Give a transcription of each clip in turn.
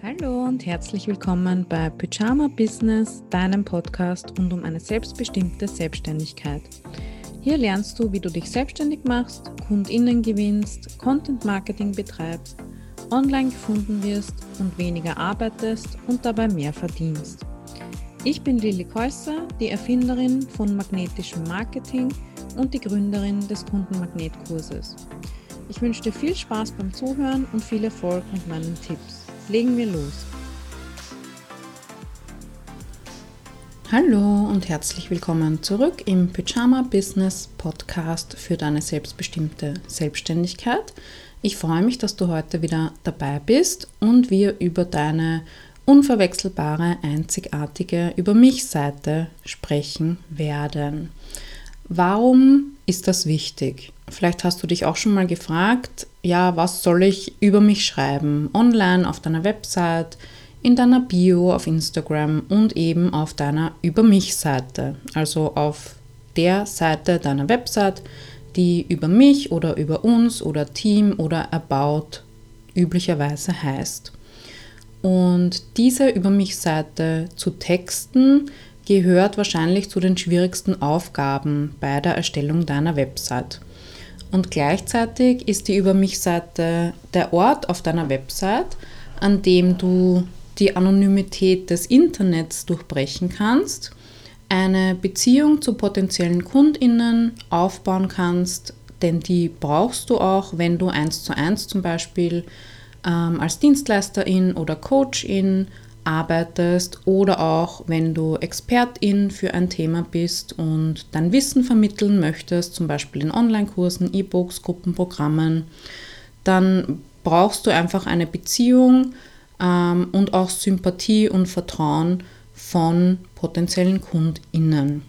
Hallo und herzlich willkommen bei Pyjama Business, deinem Podcast rund um eine selbstbestimmte Selbstständigkeit. Hier lernst du, wie du dich selbstständig machst, KundInnen gewinnst, Content Marketing betreibst, online gefunden wirst und weniger arbeitest und dabei mehr verdienst. Ich bin Lilly Käusser, die Erfinderin von magnetischem Marketing und die Gründerin des Kundenmagnetkurses. Ich wünsche dir viel Spaß beim Zuhören und viel Erfolg mit meinen Tipps. Legen wir los. Hallo und herzlich willkommen zurück im Pyjama Business Podcast für deine selbstbestimmte Selbstständigkeit. Ich freue mich, dass du heute wieder dabei bist und wir über deine unverwechselbare, einzigartige Über mich Seite sprechen werden. Warum ist das wichtig? Vielleicht hast du dich auch schon mal gefragt, ja, was soll ich über mich schreiben? Online, auf deiner Website, in deiner Bio, auf Instagram und eben auf deiner Über mich Seite. Also auf der Seite deiner Website, die über mich oder über uns oder Team oder About üblicherweise heißt. Und diese Über mich Seite zu texten gehört wahrscheinlich zu den schwierigsten Aufgaben bei der Erstellung deiner Website. Und gleichzeitig ist die Über mich-Seite der Ort auf deiner Website, an dem du die Anonymität des Internets durchbrechen kannst, eine Beziehung zu potenziellen Kundinnen aufbauen kannst, denn die brauchst du auch, wenn du eins zu eins zum Beispiel ähm, als Dienstleisterin oder Coachin arbeitest oder auch wenn du Expertin für ein Thema bist und dein Wissen vermitteln möchtest, zum Beispiel in Online-Kursen, E-Books, Gruppenprogrammen, dann brauchst du einfach eine Beziehung ähm, und auch Sympathie und Vertrauen von potenziellen KundInnen.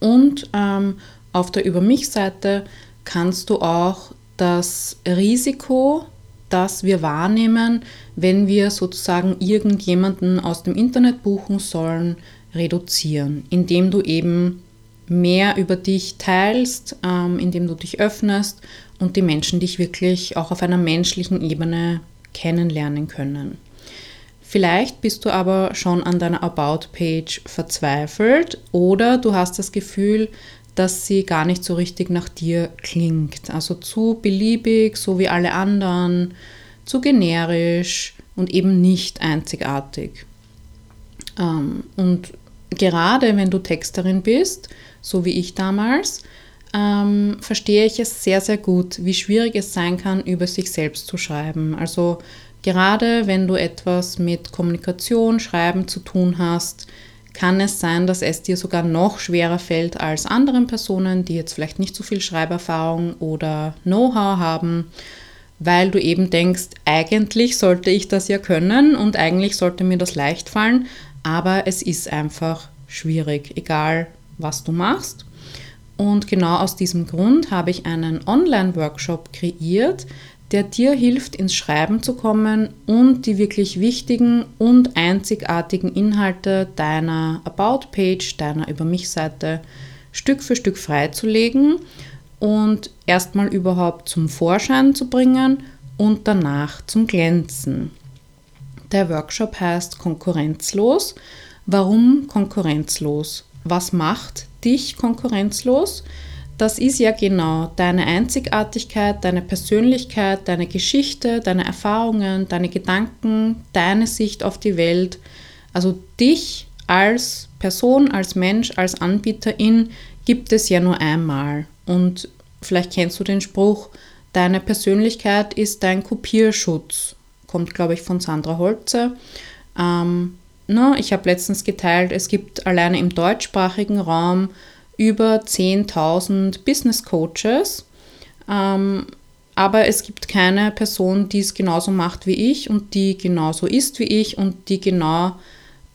Und ähm, auf der Über mich-Seite kannst du auch das Risiko das wir wahrnehmen, wenn wir sozusagen irgendjemanden aus dem Internet buchen sollen, reduzieren, indem du eben mehr über dich teilst, ähm, indem du dich öffnest und die Menschen dich wirklich auch auf einer menschlichen Ebene kennenlernen können. Vielleicht bist du aber schon an deiner About-Page verzweifelt oder du hast das Gefühl, dass sie gar nicht so richtig nach dir klingt. Also zu beliebig, so wie alle anderen, zu generisch und eben nicht einzigartig. Ähm, und gerade wenn du Texterin bist, so wie ich damals, ähm, verstehe ich es sehr, sehr gut, wie schwierig es sein kann, über sich selbst zu schreiben. Also gerade wenn du etwas mit Kommunikation, Schreiben zu tun hast, kann es sein, dass es dir sogar noch schwerer fällt als anderen Personen, die jetzt vielleicht nicht so viel Schreiberfahrung oder Know-how haben, weil du eben denkst, eigentlich sollte ich das ja können und eigentlich sollte mir das leicht fallen, aber es ist einfach schwierig, egal was du machst. Und genau aus diesem Grund habe ich einen Online-Workshop kreiert, der dir hilft, ins Schreiben zu kommen und die wirklich wichtigen und einzigartigen Inhalte deiner About-Page, deiner Über mich-Seite Stück für Stück freizulegen und erstmal überhaupt zum Vorschein zu bringen und danach zum Glänzen. Der Workshop heißt Konkurrenzlos. Warum konkurrenzlos? Was macht dich konkurrenzlos? Das ist ja genau deine Einzigartigkeit, deine Persönlichkeit, deine Geschichte, deine Erfahrungen, deine Gedanken, deine Sicht auf die Welt. Also dich als Person, als Mensch, als Anbieterin gibt es ja nur einmal. Und vielleicht kennst du den Spruch, deine Persönlichkeit ist dein Kopierschutz. Kommt, glaube ich, von Sandra Holze. Ähm, no, ich habe letztens geteilt, es gibt alleine im deutschsprachigen Raum über 10.000 Business Coaches. Ähm, aber es gibt keine Person, die es genauso macht wie ich und die genauso ist wie ich und die genau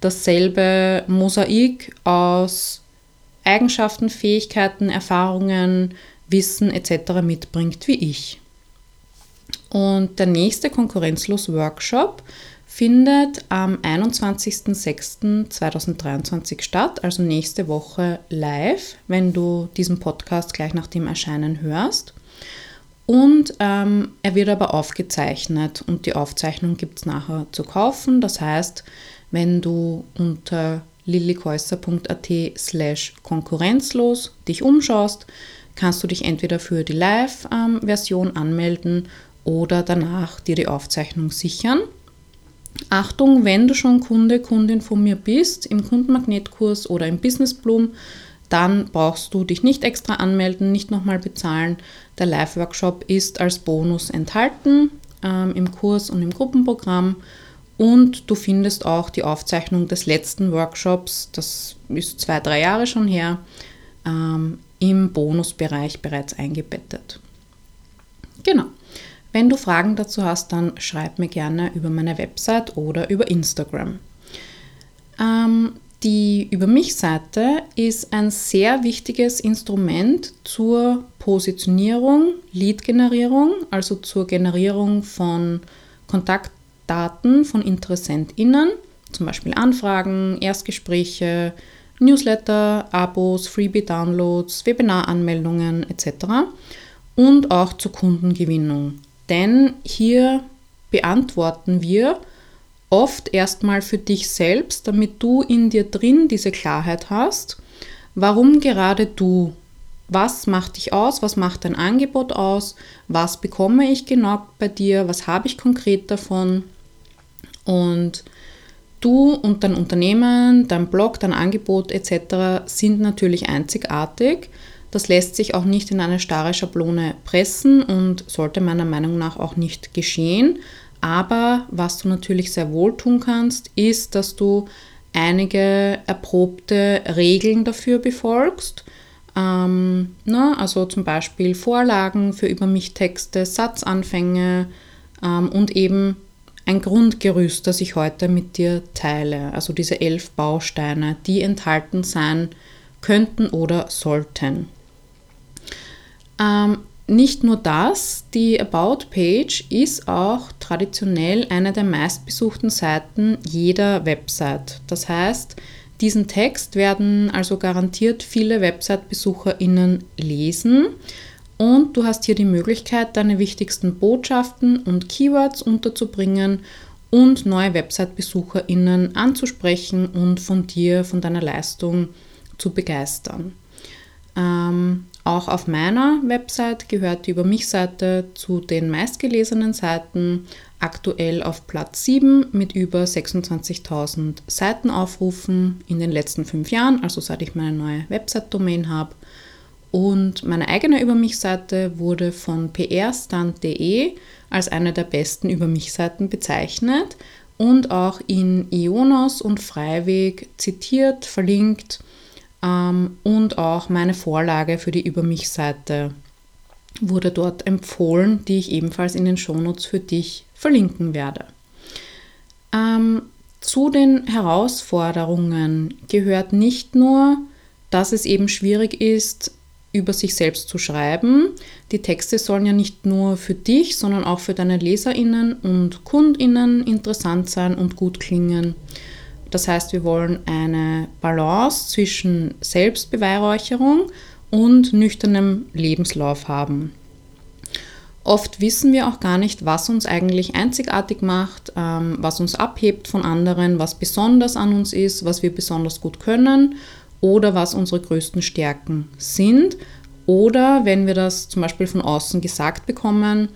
dasselbe Mosaik aus Eigenschaften, Fähigkeiten, Erfahrungen, Wissen etc. mitbringt wie ich. Und der nächste Konkurrenzlos-Workshop findet am 21.06.2023 statt, also nächste Woche live, wenn du diesen Podcast gleich nach dem Erscheinen hörst. Und ähm, er wird aber aufgezeichnet und die Aufzeichnung gibt es nachher zu kaufen. Das heißt, wenn du unter lillikäuser.at slash konkurrenzlos dich umschaust, kannst du dich entweder für die Live-Version anmelden oder danach dir die Aufzeichnung sichern. Achtung, wenn du schon Kunde, Kundin von mir bist, im Kundenmagnetkurs oder im Business Bloom, dann brauchst du dich nicht extra anmelden, nicht nochmal bezahlen. Der Live-Workshop ist als Bonus enthalten ähm, im Kurs und im Gruppenprogramm. Und du findest auch die Aufzeichnung des letzten Workshops, das ist zwei, drei Jahre schon her, ähm, im Bonusbereich bereits eingebettet. Genau. Wenn du Fragen dazu hast, dann schreib mir gerne über meine Website oder über Instagram. Ähm, die Über mich-Seite ist ein sehr wichtiges Instrument zur Positionierung, Lead-Generierung, also zur Generierung von Kontaktdaten von InteressentInnen, zum Beispiel Anfragen, Erstgespräche, Newsletter, Abos, Freebie-Downloads, Webinar-Anmeldungen etc. und auch zur Kundengewinnung. Denn hier beantworten wir oft erstmal für dich selbst, damit du in dir drin diese Klarheit hast, warum gerade du, was macht dich aus, was macht dein Angebot aus, was bekomme ich genau bei dir, was habe ich konkret davon und du und dein Unternehmen, dein Blog, dein Angebot etc. sind natürlich einzigartig. Das lässt sich auch nicht in eine starre Schablone pressen und sollte meiner Meinung nach auch nicht geschehen. Aber was du natürlich sehr wohl tun kannst, ist, dass du einige erprobte Regeln dafür befolgst. Ähm, na, also zum Beispiel Vorlagen für Über mich Texte, Satzanfänge ähm, und eben ein Grundgerüst, das ich heute mit dir teile. Also diese elf Bausteine, die enthalten sein könnten oder sollten. Ähm, nicht nur das, die About-Page ist auch traditionell eine der meistbesuchten Seiten jeder Website. Das heißt, diesen Text werden also garantiert viele Website-BesucherInnen lesen und du hast hier die Möglichkeit, deine wichtigsten Botschaften und Keywords unterzubringen und neue Website-BesucherInnen anzusprechen und von dir, von deiner Leistung zu begeistern. Ähm, auch auf meiner Website gehört die Über mich-Seite zu den meistgelesenen Seiten, aktuell auf Platz 7 mit über 26.000 Seitenaufrufen in den letzten fünf Jahren, also seit ich meine neue Website-Domain habe. Und meine eigene Über mich-Seite wurde von prstand.de als eine der besten Über mich-Seiten bezeichnet und auch in Ionos und Freiweg zitiert, verlinkt ähm, und auch meine Vorlage für die Über mich-Seite wurde dort empfohlen, die ich ebenfalls in den Shownotes für dich verlinken werde. Ähm, zu den Herausforderungen gehört nicht nur, dass es eben schwierig ist, über sich selbst zu schreiben. Die Texte sollen ja nicht nur für dich, sondern auch für deine Leserinnen und Kundinnen interessant sein und gut klingen. Das heißt, wir wollen eine Balance zwischen Selbstbeweihräucherung und nüchternem Lebenslauf haben. Oft wissen wir auch gar nicht, was uns eigentlich einzigartig macht, ähm, was uns abhebt von anderen, was besonders an uns ist, was wir besonders gut können oder was unsere größten Stärken sind. Oder wenn wir das zum Beispiel von außen gesagt bekommen,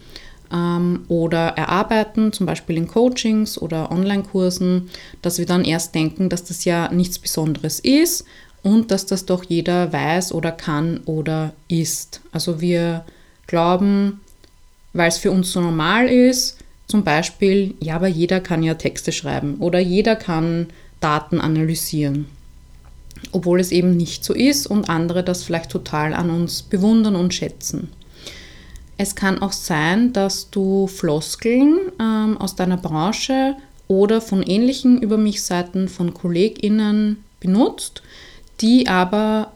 ähm, oder erarbeiten, zum Beispiel in Coachings oder Online-Kursen, dass wir dann erst denken, dass das ja nichts Besonderes ist und dass das doch jeder weiß oder kann oder ist. Also wir glauben, weil es für uns so normal ist, zum Beispiel, ja, aber jeder kann ja Texte schreiben oder jeder kann Daten analysieren. Obwohl es eben nicht so ist und andere das vielleicht total an uns bewundern und schätzen. Es kann auch sein, dass du Floskeln ähm, aus deiner Branche oder von ähnlichen Über mich-Seiten von KollegInnen benutzt, die aber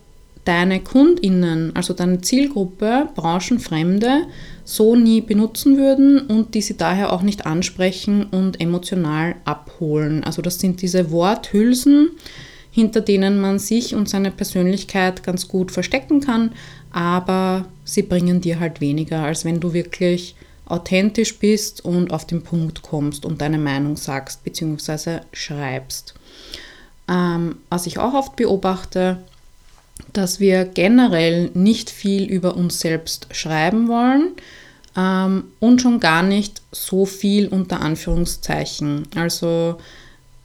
deine KundInnen, also deine Zielgruppe, Branchenfremde, so nie benutzen würden und die sie daher auch nicht ansprechen und emotional abholen. Also das sind diese Worthülsen, hinter denen man sich und seine Persönlichkeit ganz gut verstecken kann, aber sie bringen dir halt weniger, als wenn du wirklich authentisch bist und auf den Punkt kommst und deine Meinung sagst bzw. schreibst. Ähm, was ich auch oft beobachte, dass wir generell nicht viel über uns selbst schreiben wollen ähm, und schon gar nicht so viel unter Anführungszeichen. Also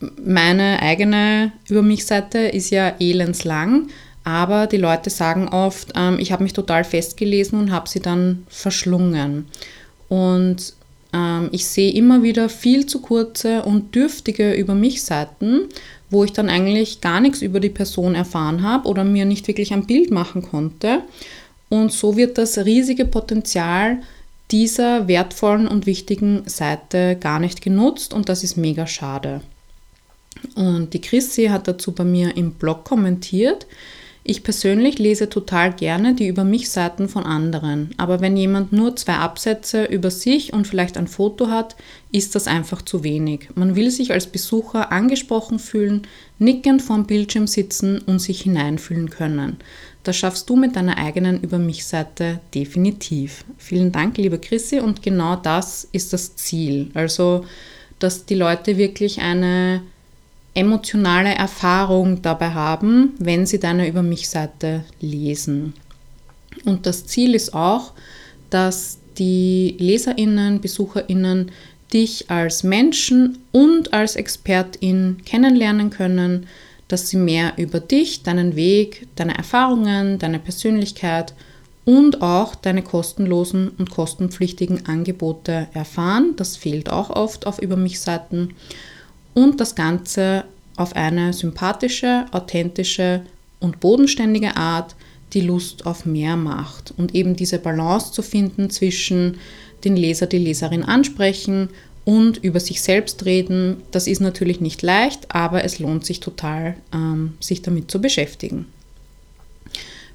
meine eigene Über mich-Seite ist ja elendslang, aber die Leute sagen oft, ähm, ich habe mich total festgelesen und habe sie dann verschlungen. Und ähm, ich sehe immer wieder viel zu kurze und dürftige Über mich-Seiten, wo ich dann eigentlich gar nichts über die Person erfahren habe oder mir nicht wirklich ein Bild machen konnte. Und so wird das riesige Potenzial dieser wertvollen und wichtigen Seite gar nicht genutzt und das ist mega schade. Und die Chrissy hat dazu bei mir im Blog kommentiert, ich persönlich lese total gerne die Über mich Seiten von anderen, aber wenn jemand nur zwei Absätze über sich und vielleicht ein Foto hat, ist das einfach zu wenig. Man will sich als Besucher angesprochen fühlen, nickend vorm Bildschirm sitzen und sich hineinfühlen können. Das schaffst du mit deiner eigenen Über mich Seite definitiv. Vielen Dank, liebe Chrissy, und genau das ist das Ziel. Also, dass die Leute wirklich eine emotionale Erfahrung dabei haben, wenn sie deine Über mich-Seite lesen. Und das Ziel ist auch, dass die Leserinnen, Besucherinnen dich als Menschen und als Expertin kennenlernen können, dass sie mehr über dich, deinen Weg, deine Erfahrungen, deine Persönlichkeit und auch deine kostenlosen und kostenpflichtigen Angebote erfahren. Das fehlt auch oft auf Über mich Seiten und das Ganze auf eine sympathische, authentische und bodenständige Art, die Lust auf mehr macht und eben diese Balance zu finden zwischen den Leser, die Leserin ansprechen und über sich selbst reden. Das ist natürlich nicht leicht, aber es lohnt sich total, ähm, sich damit zu beschäftigen.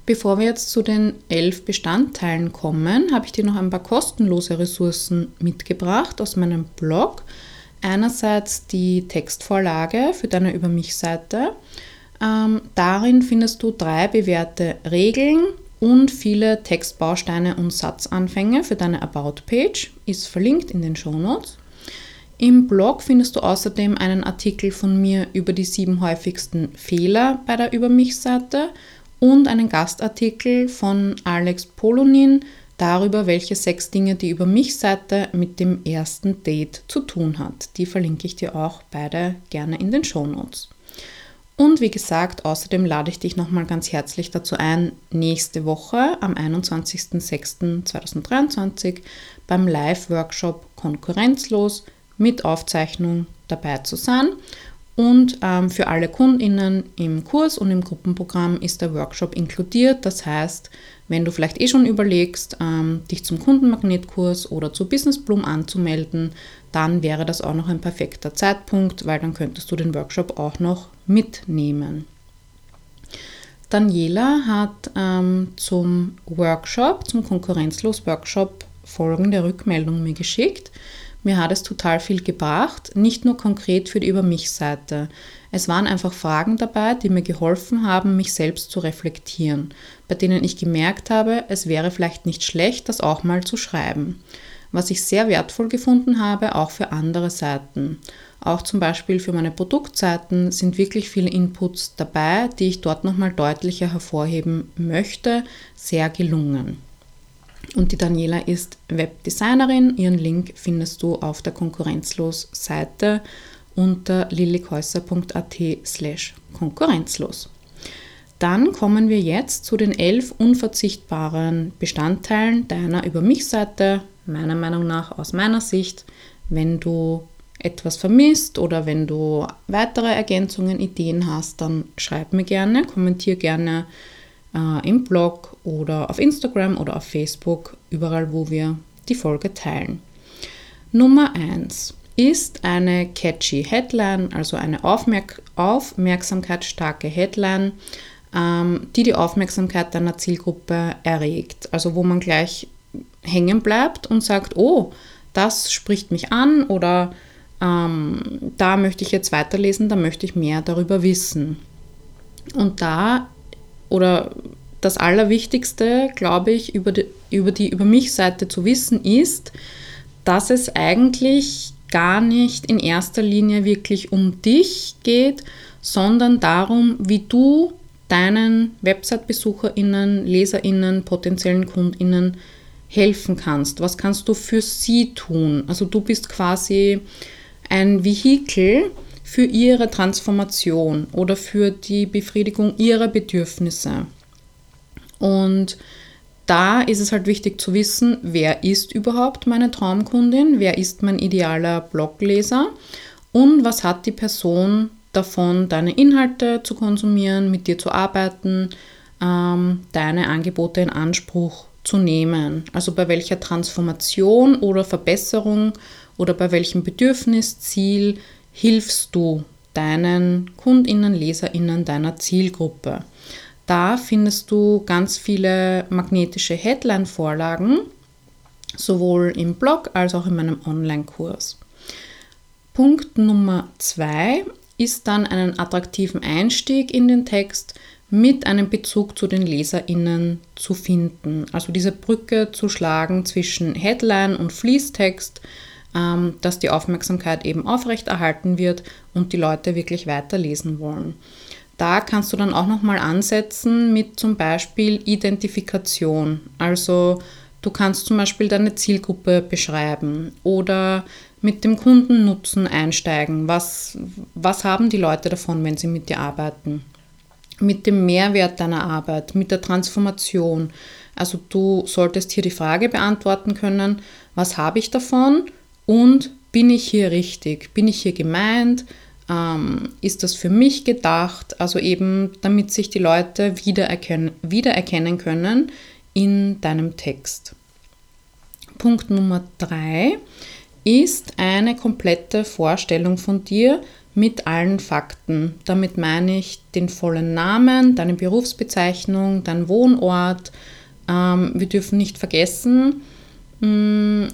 Bevor wir jetzt zu den elf Bestandteilen kommen, habe ich dir noch ein paar kostenlose Ressourcen mitgebracht aus meinem Blog einerseits die Textvorlage für deine Über mich-Seite. Ähm, darin findest du drei bewährte Regeln und viele Textbausteine und Satzanfänge für deine About-Page. Ist verlinkt in den Shownotes. Im Blog findest du außerdem einen Artikel von mir über die sieben häufigsten Fehler bei der Über mich-Seite und einen Gastartikel von Alex Polonin darüber, welche sechs Dinge die über mich Seite mit dem ersten Date zu tun hat. Die verlinke ich dir auch beide gerne in den Show Notes. Und wie gesagt, außerdem lade ich dich nochmal ganz herzlich dazu ein, nächste Woche am 21.06.2023 beim Live-Workshop Konkurrenzlos mit Aufzeichnung dabei zu sein. Und ähm, für alle KundInnen im Kurs und im Gruppenprogramm ist der Workshop inkludiert. Das heißt, wenn du vielleicht eh schon überlegst, ähm, dich zum Kundenmagnetkurs oder zu Business Bloom anzumelden, dann wäre das auch noch ein perfekter Zeitpunkt, weil dann könntest du den Workshop auch noch mitnehmen. Daniela hat ähm, zum Workshop, zum Konkurrenzlos-Workshop folgende Rückmeldung mir geschickt. Mir hat es total viel gebracht, nicht nur konkret für die Über mich-Seite. Es waren einfach Fragen dabei, die mir geholfen haben, mich selbst zu reflektieren, bei denen ich gemerkt habe, es wäre vielleicht nicht schlecht, das auch mal zu schreiben. Was ich sehr wertvoll gefunden habe, auch für andere Seiten. Auch zum Beispiel für meine Produktseiten sind wirklich viele Inputs dabei, die ich dort nochmal deutlicher hervorheben möchte, sehr gelungen. Und die Daniela ist Webdesignerin. Ihren Link findest du auf der Konkurrenzlos-Seite unter lillikhäuser.at slash konkurrenzlos. Dann kommen wir jetzt zu den elf unverzichtbaren Bestandteilen deiner Über mich-Seite, meiner Meinung nach aus meiner Sicht. Wenn du etwas vermisst oder wenn du weitere Ergänzungen, Ideen hast, dann schreib mir gerne, kommentier gerne äh, im Blog oder auf Instagram oder auf Facebook, überall, wo wir die Folge teilen. Nummer 1 ist eine catchy Headline, also eine Aufmerk aufmerksamkeitsstarke Headline, die die Aufmerksamkeit deiner Zielgruppe erregt. Also wo man gleich hängen bleibt und sagt, oh, das spricht mich an oder ähm, da möchte ich jetzt weiterlesen, da möchte ich mehr darüber wissen. Und da, oder das Allerwichtigste, glaube ich, über die, über die Über mich-Seite zu wissen ist, dass es eigentlich gar nicht in erster Linie wirklich um dich geht, sondern darum, wie du deinen Website-BesucherInnen, LeserInnen, potenziellen KundInnen helfen kannst. Was kannst du für sie tun? Also du bist quasi ein Vehikel für ihre Transformation oder für die Befriedigung ihrer Bedürfnisse. Und da ist es halt wichtig zu wissen, wer ist überhaupt meine Traumkundin, wer ist mein idealer Blogleser und was hat die Person davon, deine Inhalte zu konsumieren, mit dir zu arbeiten, ähm, deine Angebote in Anspruch zu nehmen. Also bei welcher Transformation oder Verbesserung oder bei welchem Bedürfnisziel hilfst du deinen Kundinnen, Leserinnen deiner Zielgruppe. Da findest du ganz viele magnetische Headline-Vorlagen, sowohl im Blog als auch in meinem Online-Kurs. Punkt Nummer zwei ist dann einen attraktiven Einstieg in den Text mit einem Bezug zu den LeserInnen zu finden. Also diese Brücke zu schlagen zwischen Headline und Fließtext, ähm, dass die Aufmerksamkeit eben aufrechterhalten wird und die Leute wirklich weiterlesen wollen. Da kannst du dann auch nochmal ansetzen mit zum Beispiel Identifikation. Also du kannst zum Beispiel deine Zielgruppe beschreiben oder mit dem Kundennutzen einsteigen. Was, was haben die Leute davon, wenn sie mit dir arbeiten? Mit dem Mehrwert deiner Arbeit, mit der Transformation. Also du solltest hier die Frage beantworten können, was habe ich davon und bin ich hier richtig? Bin ich hier gemeint? Ähm, ist das für mich gedacht? Also eben, damit sich die Leute wiedererkennen, wiedererkennen können in deinem Text. Punkt Nummer drei ist eine komplette Vorstellung von dir mit allen Fakten. Damit meine ich den vollen Namen, deine Berufsbezeichnung, dein Wohnort. Ähm, wir dürfen nicht vergessen, mh,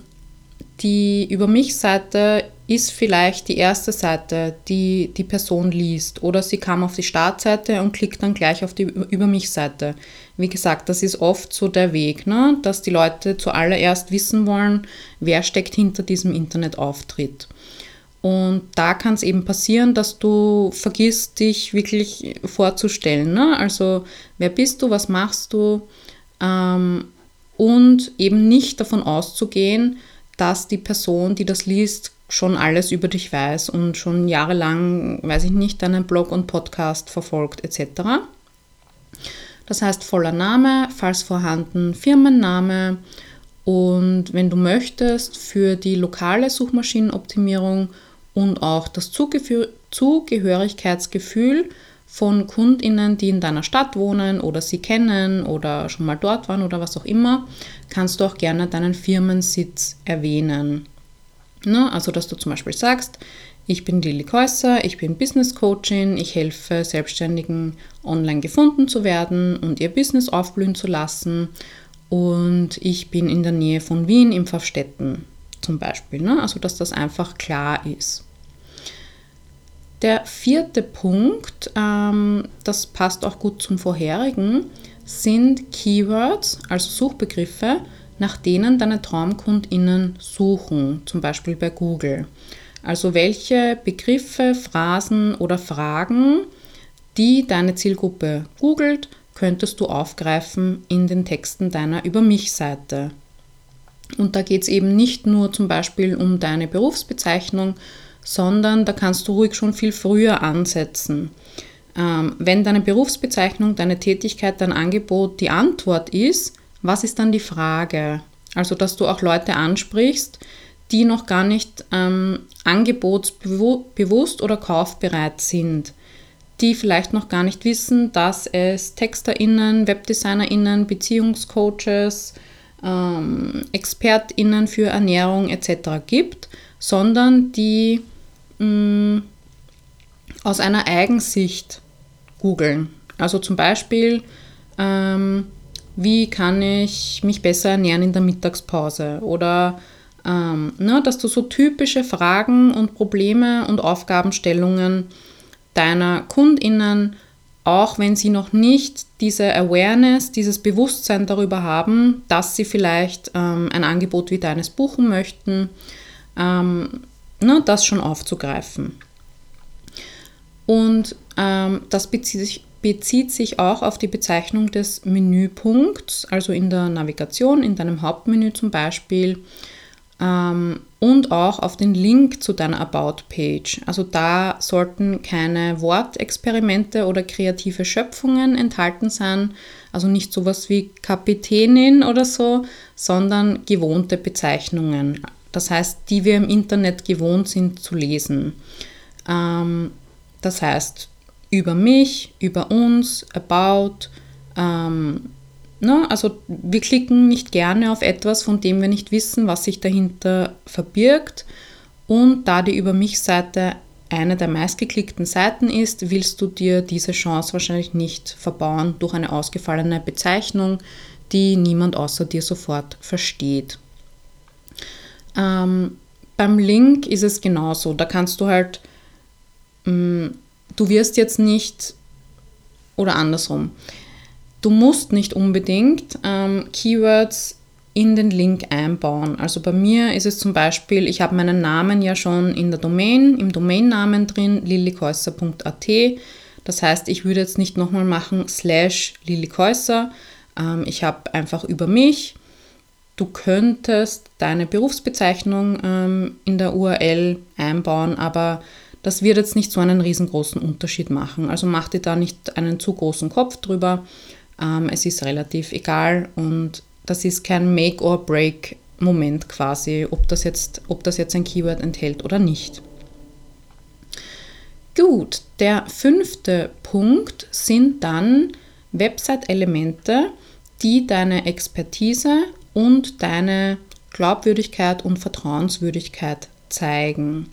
die Über mich-Seite ist vielleicht die erste Seite, die die Person liest. Oder sie kam auf die Startseite und klickt dann gleich auf die Über mich-Seite. Wie gesagt, das ist oft so der Weg, ne? dass die Leute zuallererst wissen wollen, wer steckt hinter diesem Internetauftritt. Und da kann es eben passieren, dass du vergisst, dich wirklich vorzustellen. Ne? Also wer bist du, was machst du? Ähm, und eben nicht davon auszugehen, dass die Person, die das liest, schon alles über dich weiß und schon jahrelang, weiß ich nicht, deinen Blog und Podcast verfolgt etc. Das heißt voller Name, falls vorhanden Firmenname und wenn du möchtest, für die lokale Suchmaschinenoptimierung und auch das Zugehörigkeitsgefühl von Kundinnen, die in deiner Stadt wohnen oder sie kennen oder schon mal dort waren oder was auch immer, kannst du auch gerne deinen Firmensitz erwähnen. Ne? Also, dass du zum Beispiel sagst, ich bin Lili Käusser, ich bin Business Coachin, ich helfe Selbstständigen online gefunden zu werden und ihr Business aufblühen zu lassen und ich bin in der Nähe von Wien im Pfaffstätten zum Beispiel. Ne? Also, dass das einfach klar ist. Der vierte Punkt, ähm, das passt auch gut zum vorherigen, sind Keywords, also Suchbegriffe, nach denen deine TraumkundInnen suchen, zum Beispiel bei Google. Also welche Begriffe, Phrasen oder Fragen, die deine Zielgruppe googelt, könntest du aufgreifen in den Texten deiner Über mich-Seite. Und da geht es eben nicht nur zum Beispiel um deine Berufsbezeichnung, sondern da kannst du ruhig schon viel früher ansetzen. Ähm, wenn deine Berufsbezeichnung, deine Tätigkeit, dein Angebot die Antwort ist, was ist dann die Frage? Also, dass du auch Leute ansprichst, die noch gar nicht ähm, angebotsbewusst oder kaufbereit sind, die vielleicht noch gar nicht wissen, dass es TexterInnen, WebdesignerInnen, Beziehungscoaches, ähm, ExpertInnen für Ernährung etc. gibt, sondern die mh, aus einer Eigensicht googeln. Also zum Beispiel, ähm, wie kann ich mich besser ernähren in der Mittagspause? Oder ähm, ne, dass du so typische Fragen und Probleme und Aufgabenstellungen deiner KundInnen auch wenn sie noch nicht diese Awareness, dieses Bewusstsein darüber haben, dass sie vielleicht ähm, ein Angebot wie deines buchen möchten, ähm, ne, das schon aufzugreifen. Und ähm, das bezieht sich, bezieht sich auch auf die Bezeichnung des Menüpunkts, also in der Navigation, in deinem Hauptmenü zum Beispiel ähm, und auch auf den Link zu deiner About-Page. Also da sollten keine Wortexperimente oder kreative Schöpfungen enthalten sein, also nicht sowas wie Kapitänin oder so, sondern gewohnte Bezeichnungen. Das heißt, die wir im Internet gewohnt sind zu lesen. Ähm, das heißt, über mich, über uns, about, ähm, Ne? Also wir klicken nicht gerne auf etwas, von dem wir nicht wissen, was sich dahinter verbirgt. Und da die Über mich-Seite eine der meistgeklickten Seiten ist, willst du dir diese Chance wahrscheinlich nicht verbauen durch eine ausgefallene Bezeichnung, die niemand außer dir sofort versteht. Ähm, beim Link ist es genauso. Da kannst du halt, mh, mm, du wirst jetzt nicht, oder andersrum, Du musst nicht unbedingt ähm, Keywords in den Link einbauen. Also bei mir ist es zum Beispiel, ich habe meinen Namen ja schon in der Domain, im Domainnamen drin, lillikäusser.at. Das heißt, ich würde jetzt nicht nochmal machen slash lillikäusser. Ähm, ich habe einfach über mich. Du könntest deine Berufsbezeichnung ähm, in der URL einbauen, aber das wird jetzt nicht so einen riesengroßen Unterschied machen. Also mach dir da nicht einen zu großen Kopf drüber. Ähm, es ist relativ egal und das ist kein Make-or-Break-Moment quasi, ob das, jetzt, ob das jetzt ein Keyword enthält oder nicht. Gut, der fünfte Punkt sind dann Website-Elemente, die deine Expertise und deine Glaubwürdigkeit und Vertrauenswürdigkeit zeigen.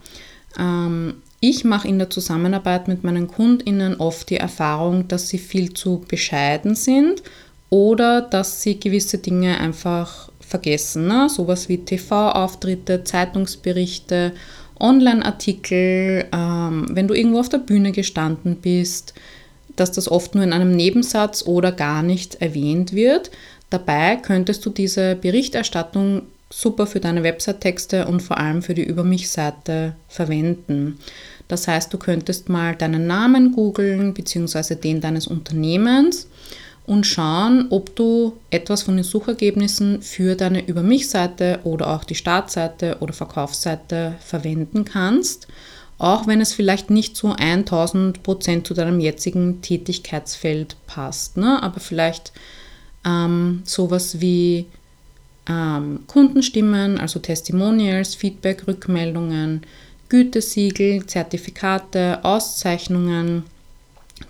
Ähm, ich mache in der Zusammenarbeit mit meinen Kundinnen oft die Erfahrung, dass sie viel zu bescheiden sind oder dass sie gewisse Dinge einfach vergessen. Ne? Sowas wie TV-Auftritte, Zeitungsberichte, Online-Artikel, ähm, wenn du irgendwo auf der Bühne gestanden bist, dass das oft nur in einem Nebensatz oder gar nicht erwähnt wird. Dabei könntest du diese Berichterstattung super für deine Website-Texte und vor allem für die Über mich-Seite verwenden. Das heißt, du könntest mal deinen Namen googeln bzw. den deines Unternehmens und schauen, ob du etwas von den Suchergebnissen für deine Über mich-Seite oder auch die Startseite oder Verkaufsseite verwenden kannst, auch wenn es vielleicht nicht zu 1000 Prozent zu deinem jetzigen Tätigkeitsfeld passt. Ne? Aber vielleicht ähm, sowas wie ähm, Kundenstimmen, also Testimonials, Feedback, Rückmeldungen, Gütesiegel, Zertifikate, Auszeichnungen,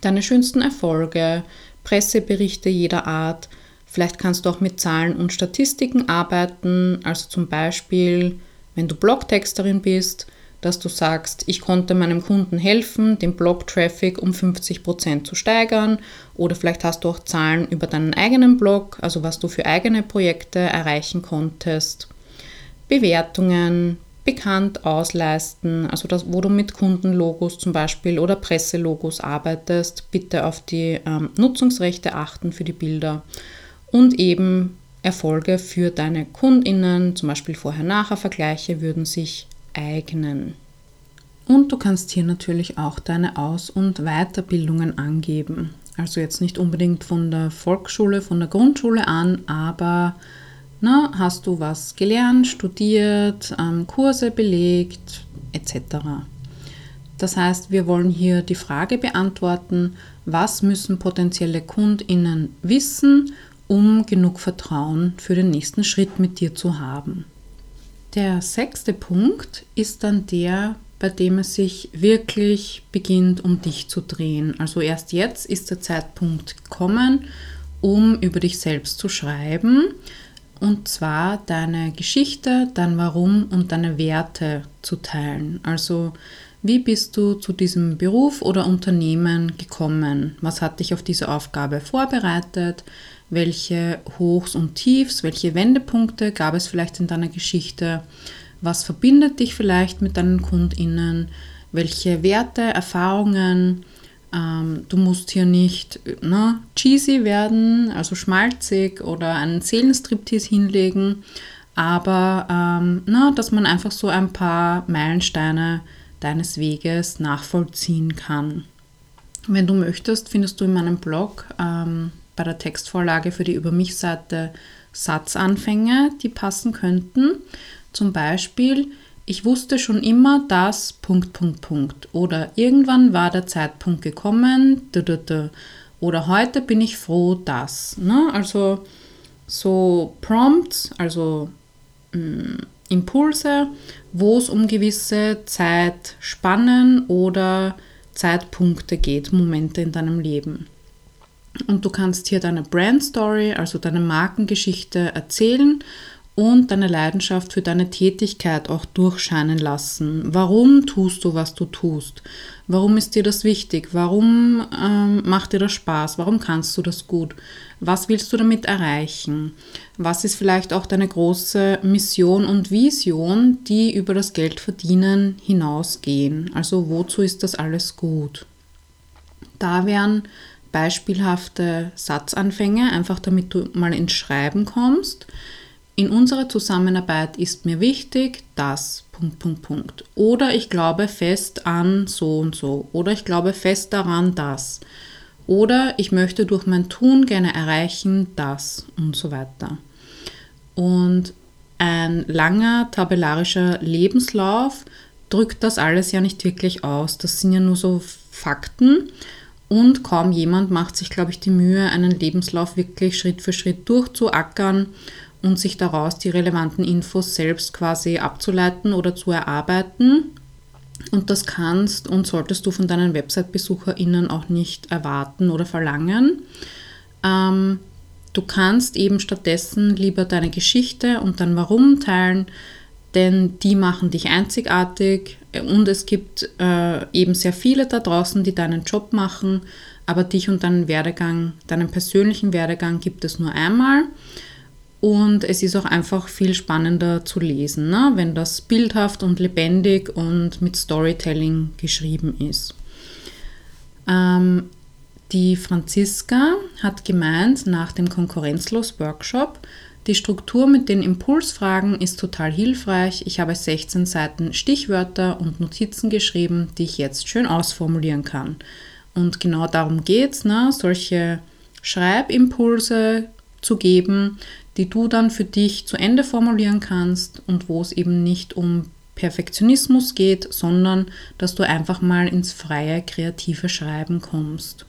deine schönsten Erfolge, Presseberichte jeder Art. Vielleicht kannst du auch mit Zahlen und Statistiken arbeiten, also zum Beispiel, wenn du Blogtexterin bist, dass du sagst, ich konnte meinem Kunden helfen, den Blog-Traffic um 50% zu steigern oder vielleicht hast du auch Zahlen über deinen eigenen Blog, also was du für eigene Projekte erreichen konntest. Bewertungen, bekannt ausleisten, also das, wo du mit Kundenlogos zum Beispiel oder Presselogos arbeitest, bitte auf die ähm, Nutzungsrechte achten für die Bilder und eben Erfolge für deine Kundinnen, zum Beispiel Vorher-Nachher-Vergleiche, würden sich eignen. Und du kannst hier natürlich auch deine Aus- und Weiterbildungen angeben. Also jetzt nicht unbedingt von der Volksschule, von der Grundschule an, aber na, hast du was gelernt, studiert, ähm, Kurse belegt etc. Das heißt, wir wollen hier die Frage beantworten, was müssen potenzielle Kundinnen wissen, um genug Vertrauen für den nächsten Schritt mit dir zu haben. Der sechste Punkt ist dann der, bei dem es sich wirklich beginnt, um dich zu drehen. Also erst jetzt ist der Zeitpunkt gekommen, um über dich selbst zu schreiben und zwar deine Geschichte, dein Warum und deine Werte zu teilen. Also wie bist du zu diesem Beruf oder Unternehmen gekommen? Was hat dich auf diese Aufgabe vorbereitet? Welche Hochs und Tiefs, welche Wendepunkte gab es vielleicht in deiner Geschichte? Was verbindet dich vielleicht mit deinen Kundinnen? Welche Werte, Erfahrungen Ähm, du musst hier nicht ne, cheesy werden, also schmalzig oder einen Seelenstriptease hinlegen, aber ähm, na, dass man einfach so ein paar Meilensteine deines Weges nachvollziehen kann. Wenn du möchtest, findest du in meinem Blog ähm, bei der Textvorlage für die Über mich-Seite Satzanfänge, die passen könnten. Zum Beispiel, ich wusste schon immer, dass Punkt, Punkt, Punkt. Oder irgendwann war der Zeitpunkt gekommen. Oder heute bin ich froh, dass. Ne? Also so Prompts, also mh, mm, Impulse, wo es um gewisse Zeitspannen oder Zeitpunkte geht, Momente in deinem Leben. Und du kannst hier deine Brand Story, also deine Markengeschichte erzählen und deine Leidenschaft für deine Tätigkeit auch durchscheinen lassen. Warum tust du, was du tust? Warum ist dir das wichtig? Warum ähm, macht dir das Spaß? Warum kannst du das gut? Was willst du damit erreichen? Was ist vielleicht auch deine große Mission und Vision, die über das Geldverdienen hinausgehen? Also wozu ist das alles gut? Da wären beispielhafte Satzanfänge, einfach damit du mal ins Schreiben kommst. In unserer Zusammenarbeit ist mir wichtig, dass Punkt, Punkt, Punkt. Oder ich glaube fest an so und so. Oder ich glaube fest daran, dass. Oder ich möchte durch mein Tun gerne erreichen, das und so weiter. Und ein langer tabellarischer Lebenslauf drückt das alles ja nicht wirklich aus. Das sind ja nur so Fakten. Und kaum jemand macht sich, glaube ich, die Mühe, einen Lebenslauf wirklich Schritt für Schritt durchzuackern und sich daraus die relevanten Infos selbst quasi abzuleiten oder zu erarbeiten. Und das kannst und solltest du von deinen Website-BesucherInnen auch nicht erwarten oder verlangen. Ähm, du kannst eben stattdessen lieber deine Geschichte und dein Warum teilen, denn die machen dich einzigartig und es gibt äh, eben sehr viele da draußen, die deinen Job machen, aber dich und deinen Werdegang, deinen persönlichen Werdegang gibt es nur einmal. Und es ist auch einfach viel spannender zu lesen, ne? wenn das bildhaft und lebendig und mit Storytelling geschrieben ist. Ähm, die Franziska hat gemeint, nach dem Konkurrenzlos-Workshop, die Struktur mit den Impulsfragen ist total hilfreich. Ich habe 16 Seiten Stichwörter und Notizen geschrieben, die ich jetzt schön ausformulieren kann. Und genau darum geht es, ne? solche Schreibimpulse zu geben, die du dann für dich zu Ende formulieren kannst und wo es eben nicht um Perfektionismus geht, sondern dass du einfach mal ins freie, kreative Schreiben kommst.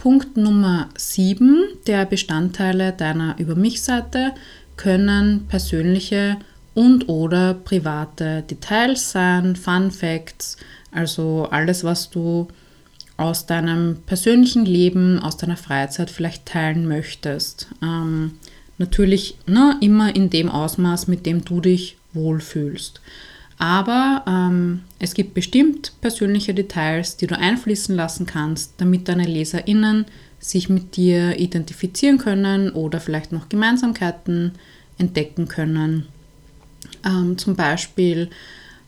Punkt Nummer 7 der Bestandteile deiner Über mich-Seite können persönliche und oder private Details sein, Fun Facts, also alles, was du aus deinem persönlichen Leben, aus deiner Freizeit vielleicht teilen möchtest. Ähm, natürlich ne, immer in dem Ausmaß, mit dem du dich wohlfühlst. Aber ähm, es gibt bestimmt persönliche Details, die du einfließen lassen kannst, damit deine LeserInnen sich mit dir identifizieren können oder vielleicht noch Gemeinsamkeiten entdecken können. Ähm, zum Beispiel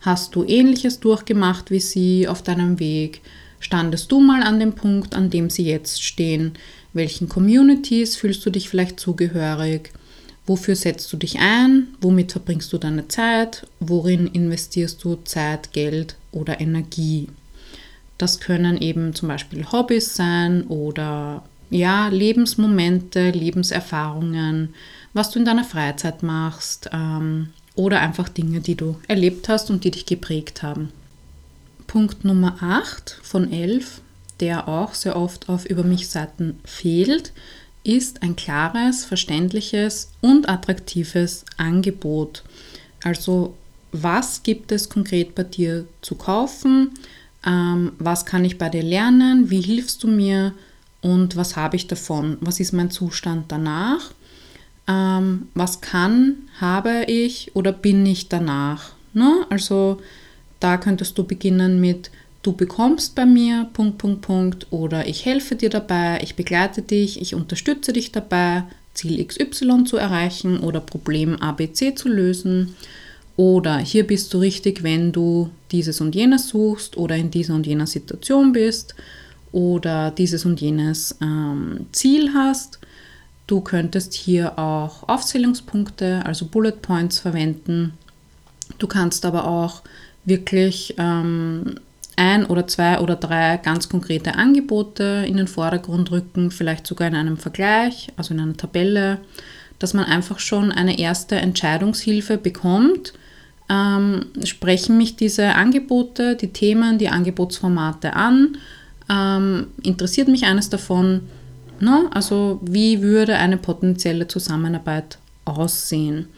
hast du ähnliches durchgemacht wie sie auf deinem Weg Standest du mal an dem Punkt, an dem sie jetzt stehen? Welchen Communities fühlst du dich vielleicht zugehörig? Wofür setzt du dich ein? Womit verbringst du deine Zeit? Worin investierst du Zeit, Geld oder Energie? Das können eben zum Beispiel Hobbys sein oder ja, Lebensmomente, Lebenserfahrungen, was du in deiner Freizeit machst ähm, oder einfach Dinge, die du erlebt hast und die dich geprägt haben. Punkt Nummer 8 von 11, der auch sehr oft auf Über mich-Seiten fehlt, ist ein klares, verständliches und attraktives Angebot. Also was gibt es konkret bei dir zu kaufen? Ähm, was kann ich bei dir lernen? Wie hilfst du mir? Und was habe ich davon? Was ist mein Zustand danach? Ähm, was kann, habe ich oder bin ich danach? Ne? Also da könntest du beginnen mit Du bekommst bei mir, Punkt, Punkt, Punkt, oder ich helfe dir dabei, ich begleite dich, ich unterstütze dich dabei, Ziel XY zu erreichen oder Problem ABC zu lösen. Oder hier bist du richtig, wenn du dieses und jenes suchst oder in dieser und jener Situation bist oder dieses und jenes ähm, Ziel hast. Du könntest hier auch Aufzählungspunkte, also Bullet Points verwenden. Du kannst aber auch wirklich ähm, ein oder zwei oder drei ganz konkrete Angebote in den Vordergrund rücken, vielleicht sogar in einem Vergleich, also in einer Tabelle, dass man einfach schon eine erste Entscheidungshilfe bekommt. Ähm, sprechen mich diese Angebote, die Themen, die Angebotsformate an? Ähm, interessiert mich eines davon? Na, also wie würde eine potenzielle Zusammenarbeit aussehen?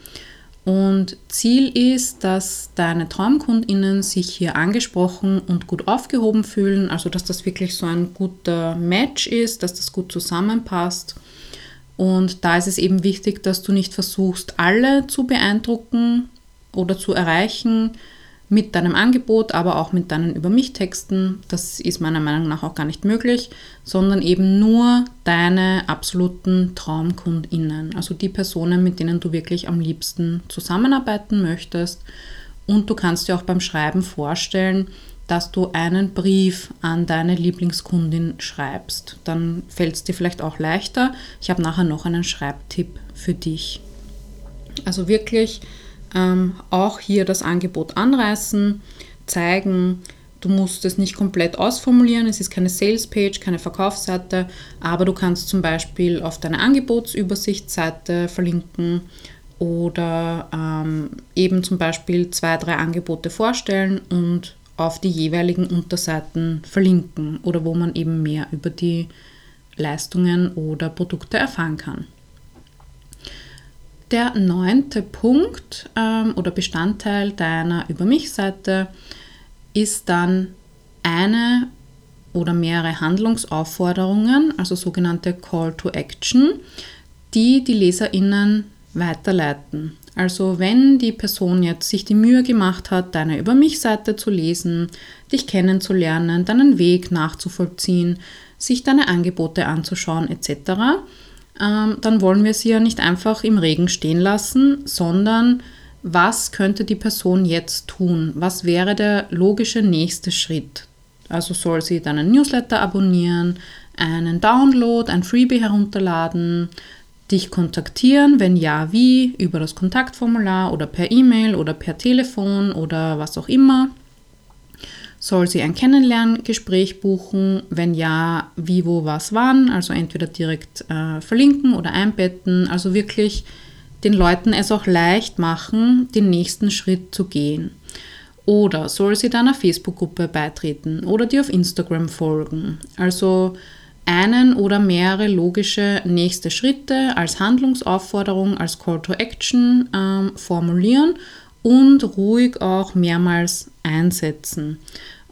Und Ziel ist, dass deine Traumkundinnen sich hier angesprochen und gut aufgehoben fühlen, also dass das wirklich so ein guter Match ist, dass das gut zusammenpasst. Und da ist es eben wichtig, dass du nicht versuchst, alle zu beeindrucken oder zu erreichen, mit deinem Angebot, aber auch mit deinen Über mich Texten. Das ist meiner Meinung nach auch gar nicht möglich, sondern eben nur deine absoluten Traumkundinnen, also die Personen, mit denen du wirklich am liebsten zusammenarbeiten möchtest. Und du kannst dir auch beim Schreiben vorstellen, dass du einen Brief an deine Lieblingskundin schreibst. Dann fällt es dir vielleicht auch leichter. Ich habe nachher noch einen Schreibtipp für dich. Also wirklich ähm, auch hier das Angebot anreißen, zeigen, du musst es nicht komplett ausformulieren, es ist keine Sales-Page, keine Verkaufsseite, aber du kannst zum Beispiel auf deine Angebotsübersichtsseite verlinken oder ähm, eben zum Beispiel zwei, drei Angebote vorstellen und auf die jeweiligen Unterseiten verlinken oder wo man eben mehr über die Leistungen oder Produkte erfahren kann. Der neunte Punkt ähm, oder Bestandteil deiner Über mich-Seite ist dann eine oder mehrere Handlungsaufforderungen, also sogenannte Call to Action, die die LeserInnen weiterleiten. Also wenn die Person jetzt sich die Mühe gemacht hat, deine Über mich-Seite zu lesen, dich kennenzulernen, deinen Weg nachzuvollziehen, sich deine Angebote anzuschauen etc., ähm, dann wollen wir sie ja nicht einfach im Regen stehen lassen, sondern was könnte die Person jetzt tun? Was wäre der logische nächste Schritt? Also soll sie deinen Newsletter abonnieren, einen Download, ein Freebie herunterladen, dich kontaktieren, wenn ja, wie, über das Kontaktformular oder per E-Mail oder per Telefon oder was auch immer. Soll sie ein Kennenlerngespräch buchen? Wenn ja, wie, wo, was, wann? Also entweder direkt äh, verlinken oder einbetten. Also wirklich den Leuten es auch leicht machen, den nächsten Schritt zu gehen. Oder soll sie deiner Facebook-Gruppe beitreten oder dir auf Instagram folgen? Also einen oder mehrere logische nächste Schritte als Handlungsaufforderung, als Call to Action ähm, formulieren und ruhig auch mehrmals einsetzen.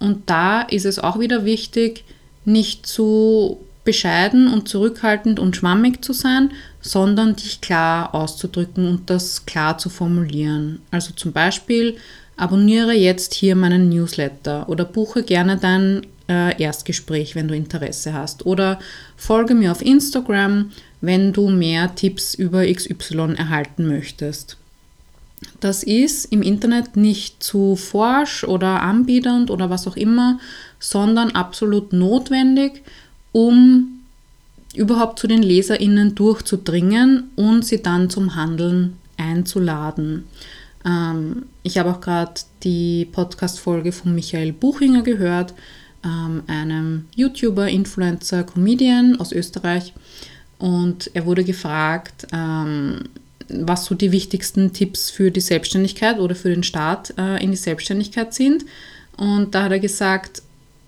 Und da ist es auch wieder wichtig, nicht zu bescheiden und zurückhaltend und schwammig zu sein, sondern dich klar auszudrücken und das klar zu formulieren. Also zum Beispiel, abonniere jetzt hier meinen Newsletter oder buche gerne dein äh, Erstgespräch, wenn du Interesse hast. Oder folge mir auf Instagram, wenn du mehr Tipps über XY erhalten möchtest. Das ist im Internet nicht zu forsch oder anbiedernd oder was auch immer, sondern absolut notwendig, um überhaupt zu den LeserInnen durchzudringen und sie dann zum Handeln einzuladen. Ähm, ich habe auch gerade die Podcast-Folge von Michael Buchinger gehört, ähm, einem YouTuber, Influencer, Comedian aus Österreich. Und er wurde gefragt, ähm, was so die wichtigsten Tipps für die Selbstständigkeit oder für den Start äh, in die Selbstständigkeit sind. Und da hat er gesagt,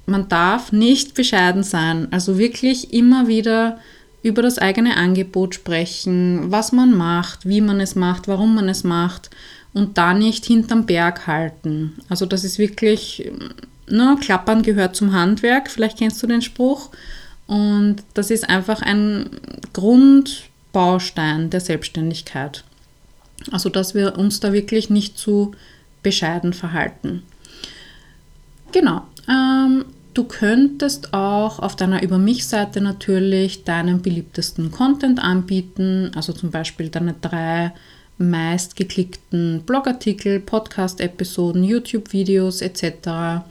man darf nicht bescheiden sein. Also wirklich immer wieder über das eigene Angebot sprechen, was man macht, wie man es macht, warum man es macht und da nicht hinterm Berg halten. Also das ist wirklich, ne, Klappern gehört zum Handwerk, vielleicht kennst du den Spruch. Und das ist einfach ein Grund, Baustein der Selbstständigkeit. Also dass wir uns da wirklich nicht zu bescheiden verhalten. Genau. Ähm, du könntest auch auf deiner Über mich-Seite natürlich deinen beliebtesten Content anbieten, also zum Beispiel deine drei meist geklickten Blogartikel, Podcast-Episoden, YouTube-Videos etc.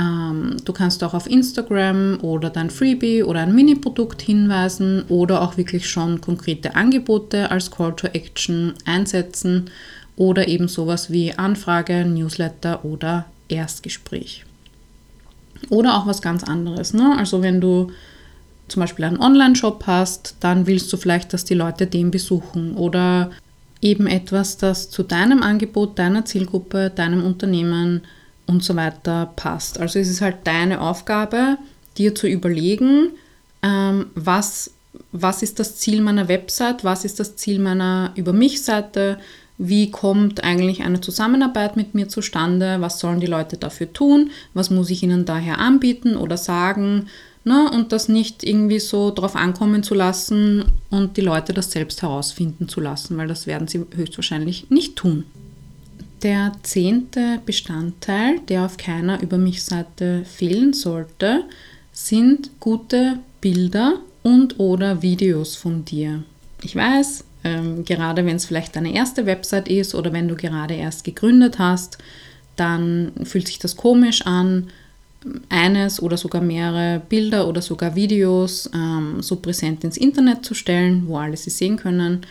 Ähm, du kannst auch auf Instagram oder dein Freebie oder ein Mini-Produkt hinweisen oder auch wirklich schon konkrete Angebote als Call to Action einsetzen oder eben sowas wie Anfrage, Newsletter oder Erstgespräch. Oder auch was ganz anderes. Ne? Also wenn du zum Beispiel einen Online-Shop hast, dann willst du vielleicht, dass die Leute den besuchen oder eben etwas, das zu deinem Angebot, deiner Zielgruppe, deinem Unternehmen und so weiter passt. Also es ist halt deine Aufgabe, dir zu überlegen, ähm, was, was ist das Ziel meiner Website, was ist das Ziel meiner Über mich-Seite, wie kommt eigentlich eine Zusammenarbeit mit mir zustande, was sollen die Leute dafür tun, was muss ich ihnen daher anbieten oder sagen, ne? und das nicht irgendwie so drauf ankommen zu lassen und die Leute das selbst herausfinden zu lassen, weil das werden sie höchstwahrscheinlich nicht tun. Der zehnte Bestandteil, der auf keiner Über mich-Seite fehlen sollte, sind gute Bilder und oder Videos von dir. Ich weiß, ähm, gerade wenn es vielleicht deine erste Website ist oder wenn du gerade erst gegründet hast, dann fühlt sich das komisch an, eines oder sogar mehrere Bilder oder sogar Videos ähm, so präsent ins Internet zu stellen, wo alle sie sehen können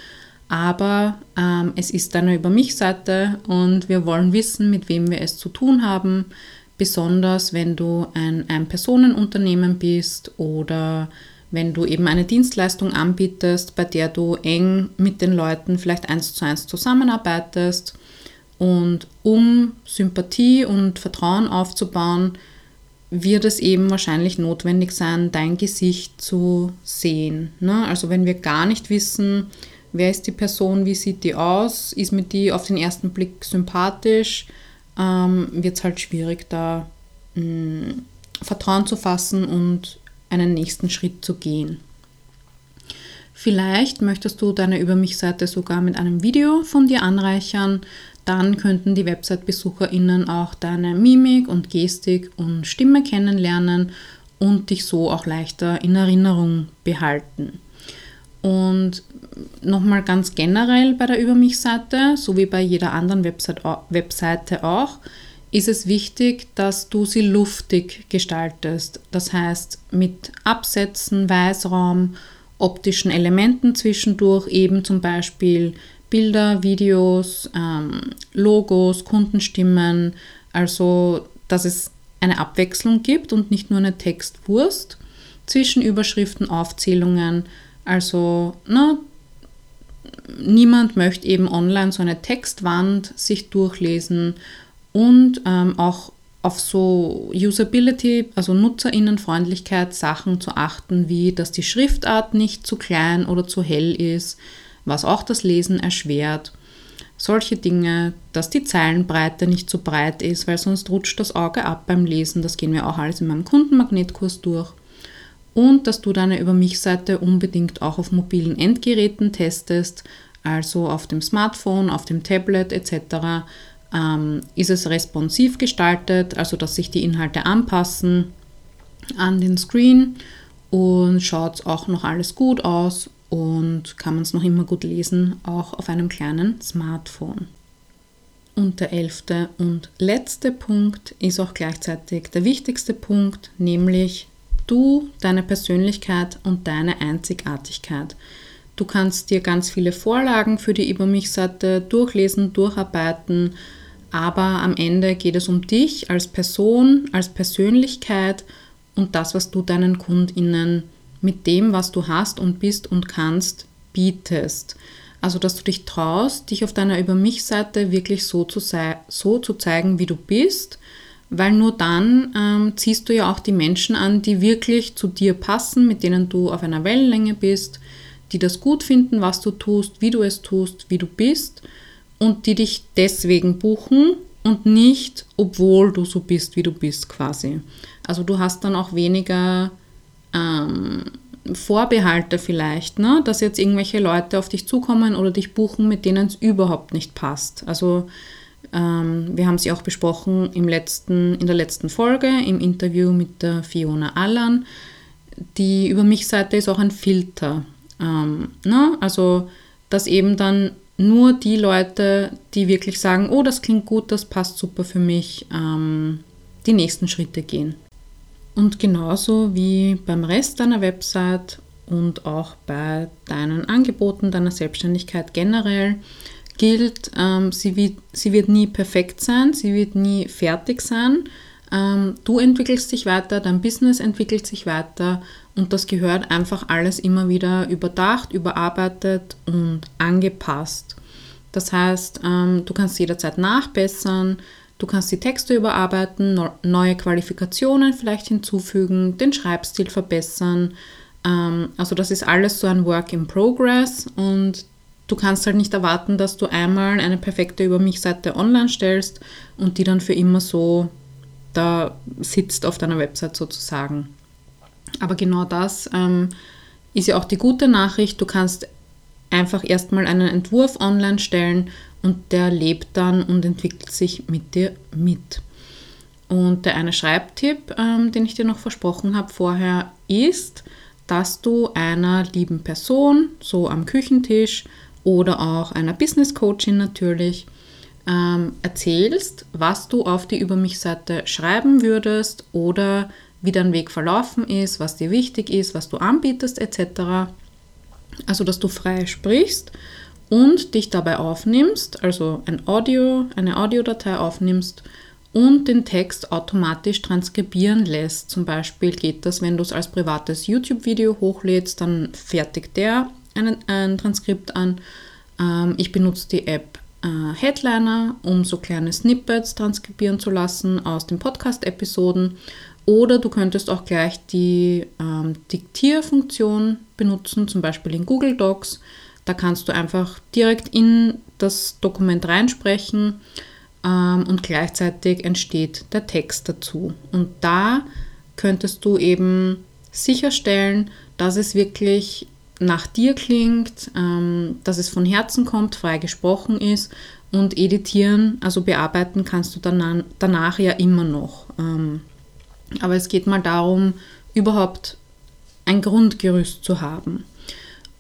aber ähm, es ist eine Über mich-Seite und wir wollen wissen, mit wem wir es zu tun haben, besonders wenn du ein Ein-Personen-Unternehmen bist oder wenn du eben eine Dienstleistung anbietest, bei der du eng mit den Leuten vielleicht eins zu eins zusammenarbeitest. Und um Sympathie und Vertrauen aufzubauen, wird es eben wahrscheinlich notwendig sein, dein Gesicht zu sehen. Ne? Also wenn wir gar nicht wissen, wer ist die Person, wie sieht die aus, ist mir die auf den ersten Blick sympathisch, ähm, wird es halt schwierig, da mh, mm, Vertrauen zu fassen und einen nächsten Schritt zu gehen. Vielleicht möchtest du deine Über mich-Seite sogar mit einem Video von dir anreichern. Dann könnten die Website-BesucherInnen auch deine Mimik und Gestik und Stimme kennenlernen und dich so auch leichter in Erinnerung behalten. Und nochmal ganz generell bei der Über mich-Seite, so wie bei jeder anderen Webseite auch, ist es wichtig, dass du sie luftig gestaltest. Das heißt, mit Absätzen, Weißraum, optischen Elementen zwischendurch, eben zum Beispiel Bilder, Videos, ähm, Logos, Kundenstimmen, also dass es eine Abwechslung gibt und nicht nur eine Textwurst, Zwischenüberschriften, Aufzählungen, also na, niemand möchte eben online so eine Textwand sich durchlesen und ähm, auch auf so Usability, also Nutzerinnenfreundlichkeit Sachen zu achten, wie dass die Schriftart nicht zu klein oder zu hell ist, was auch das Lesen erschwert. Solche Dinge, dass die Zeilenbreite nicht zu breit ist, weil sonst rutscht das Auge ab beim Lesen. Das gehen wir auch alles in meinem Kundenmagnetkurs durch und dass du deine Über mich-Seite unbedingt auch auf mobilen Endgeräten testest, also auf dem Smartphone, auf dem Tablet etc. Ähm, ist es responsiv gestaltet, also dass sich die Inhalte anpassen an den Screen und schaut auch noch alles gut aus und kann man es noch immer gut lesen, auch auf einem kleinen Smartphone. Und der elfte und letzte Punkt ist auch gleichzeitig der wichtigste Punkt, nämlich du, deine Persönlichkeit und deine Einzigartigkeit. Du kannst dir ganz viele Vorlagen für die Über mich-Seite durchlesen, durcharbeiten, aber am Ende geht es um dich als Person, als Persönlichkeit und das, was du deinen KundInnen mit dem, was du hast und bist und kannst, bietest. Also, dass du dich traust, dich auf deiner Über mich-Seite wirklich so zu, so zu zeigen, wie du bist weil nur dann ähm, ziehst du ja auch die Menschen an, die wirklich zu dir passen, mit denen du auf einer Wellenlänge bist, die das gut finden, was du tust, wie du es tust, wie du bist und die dich deswegen buchen und nicht, obwohl du so bist, wie du bist quasi. Also du hast dann auch weniger ähm, Vorbehalte vielleicht, ne? dass jetzt irgendwelche Leute auf dich zukommen oder dich buchen, mit denen es überhaupt nicht passt. Also ähm, wir haben sie auch besprochen im letzten, in der letzten Folge im Interview mit der Fiona Allan. Die Über mich Seite ist auch ein Filter. Ähm, ne? Also, dass eben dann nur die Leute, die wirklich sagen, oh, das klingt gut, das passt super für mich, ähm, die nächsten Schritte gehen. Und genauso wie beim Rest deiner Website und auch bei deinen Angeboten, deiner Selbstständigkeit generell, gilt, ähm, sie, wird, sie wird nie perfekt sein, sie wird nie fertig sein. Ähm, du entwickelst dich weiter, dein Business entwickelt sich weiter und das gehört einfach alles immer wieder überdacht, überarbeitet und angepasst. Das heißt, ähm, du kannst jederzeit nachbessern, du kannst die Texte überarbeiten, neue Qualifikationen vielleicht hinzufügen, den Schreibstil verbessern. Ähm, also das ist alles so ein Work in Progress und du kannst halt nicht erwarten, dass du einmal eine perfekte Über mich-Seite online stellst und die dann für immer so da sitzt auf deiner Website sozusagen. Aber genau das ähm, ist ja auch die gute Nachricht. Du kannst einfach erstmal einen Entwurf online stellen und der lebt dann und entwickelt sich mit dir mit. Und der eine Schreibtipp, ähm, den ich dir noch versprochen habe vorher, ist, dass du einer lieben Person, so am Küchentisch oder auch einer Business Coachin natürlich, ähm, erzählst, was du auf die Über mich-Seite schreiben würdest oder wie dein Weg verlaufen ist, was dir wichtig ist, was du anbietest etc. Also, dass du frei sprichst und dich dabei aufnimmst, also ein Audio, eine Audiodatei aufnimmst und den Text automatisch transkribieren lässt. Zum Beispiel geht das, wenn du es als privates YouTube-Video hochlädst, dann fertigt der einen, ein Transkript an. Ähm, ich benutze die App äh, Headliner, um so kleine Snippets transkribieren zu lassen aus den Podcast-Episoden. Oder du könntest auch gleich die ähm, Diktierfunktion benutzen, zum Beispiel in Google Docs. Da kannst du einfach direkt in das Dokument reinsprechen ähm, und gleichzeitig entsteht der Text dazu. Und da könntest du eben sicherstellen, dass es wirklich nach dir klingt, ähm, dass es von Herzen kommt, frei gesprochen ist und editieren, also bearbeiten kannst du dann, danach ja immer noch. Ähm, aber es geht mal darum, überhaupt ein Grundgerüst zu haben.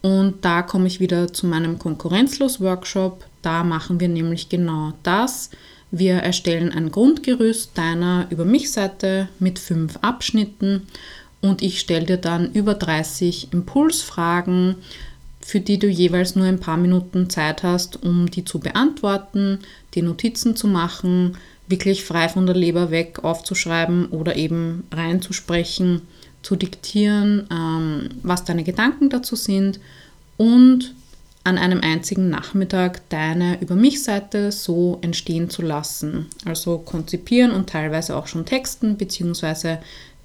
Und da komme ich wieder zu meinem Konkurrenzlos-Workshop. Da machen wir nämlich genau das. Wir erstellen ein Grundgerüst deiner Über mich-Seite mit fünf Abschnitten und ich stelle dir dann über 30 Impulsfragen, für die du jeweils nur ein paar Minuten Zeit hast, um die zu beantworten, die Notizen zu machen, wirklich frei von der Leber weg aufzuschreiben oder eben reinzusprechen, zu diktieren, ähm, was deine Gedanken dazu sind und an einem einzigen Nachmittag deine Über mich-Seite so entstehen zu lassen. Also konzipieren und teilweise auch schon texten bzw.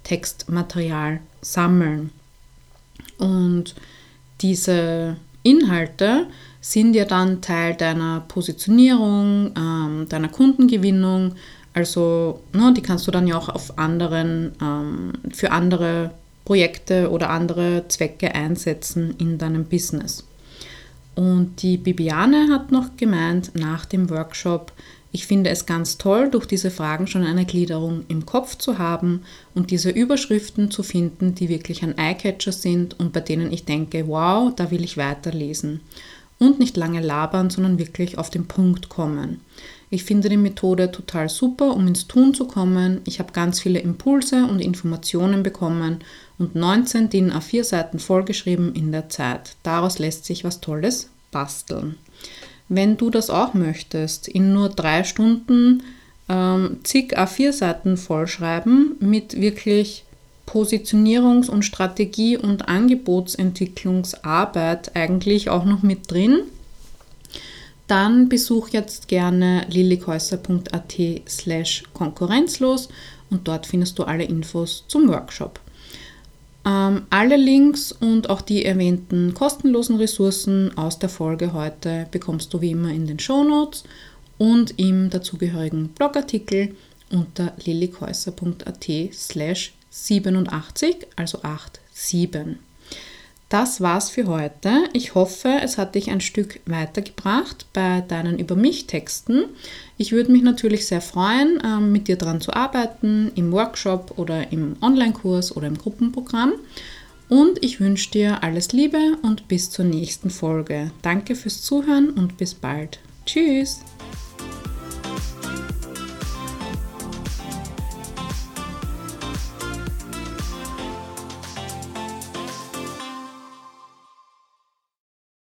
Textmaterial sammeln. Und diese Inhalte sind ja dann Teil deiner Positionierung, ähm, deiner Kundengewinnung. Also ne, die kannst du dann ja auch auf anderen, ähm, für andere Projekte oder andere Zwecke einsetzen in deinem Business. Und die Bibiane hat noch gemeint nach dem Workshop, ich finde es ganz toll, durch diese Fragen schon eine Gliederung im Kopf zu haben und diese Überschriften zu finden, die wirklich ein Eyecatcher sind und bei denen ich denke, wow, da will ich weiterlesen. Und nicht lange labern, sondern wirklich auf den Punkt kommen. Ich finde die Methode total super, um ins Tun zu kommen. Ich habe ganz viele Impulse und Informationen bekommen und 19 DIN A4 Seiten vollgeschrieben in der Zeit. Daraus lässt sich was Tolles basteln. Wenn du das auch möchtest, in nur drei Stunden ähm, zig A4-Seiten vollschreiben mit wirklich Positionierungs- und Strategie- und Angebotsentwicklungsarbeit eigentlich auch noch mit drin, dann besuch jetzt gerne lillikhäuser.at slash konkurrenzlos und dort findest du alle Infos zum Workshop. Ähm, alle Links und auch die erwähnten kostenlosen Ressourcen aus der Folge heute bekommst du wie immer in den Shownotes und im dazugehörigen Blogartikel unter lillikhäuser.at slash 87, also 87. Das war's für heute. Ich hoffe, es hat dich ein Stück weitergebracht bei deinen Über mich Texten. Ich würde mich natürlich sehr freuen, ähm, mit dir daran zu arbeiten, im Workshop oder im Online-Kurs oder im Gruppenprogramm. Und ich wünsche dir alles Liebe und bis zur nächsten Folge. Danke fürs Zuhören und bis bald. Tschüss!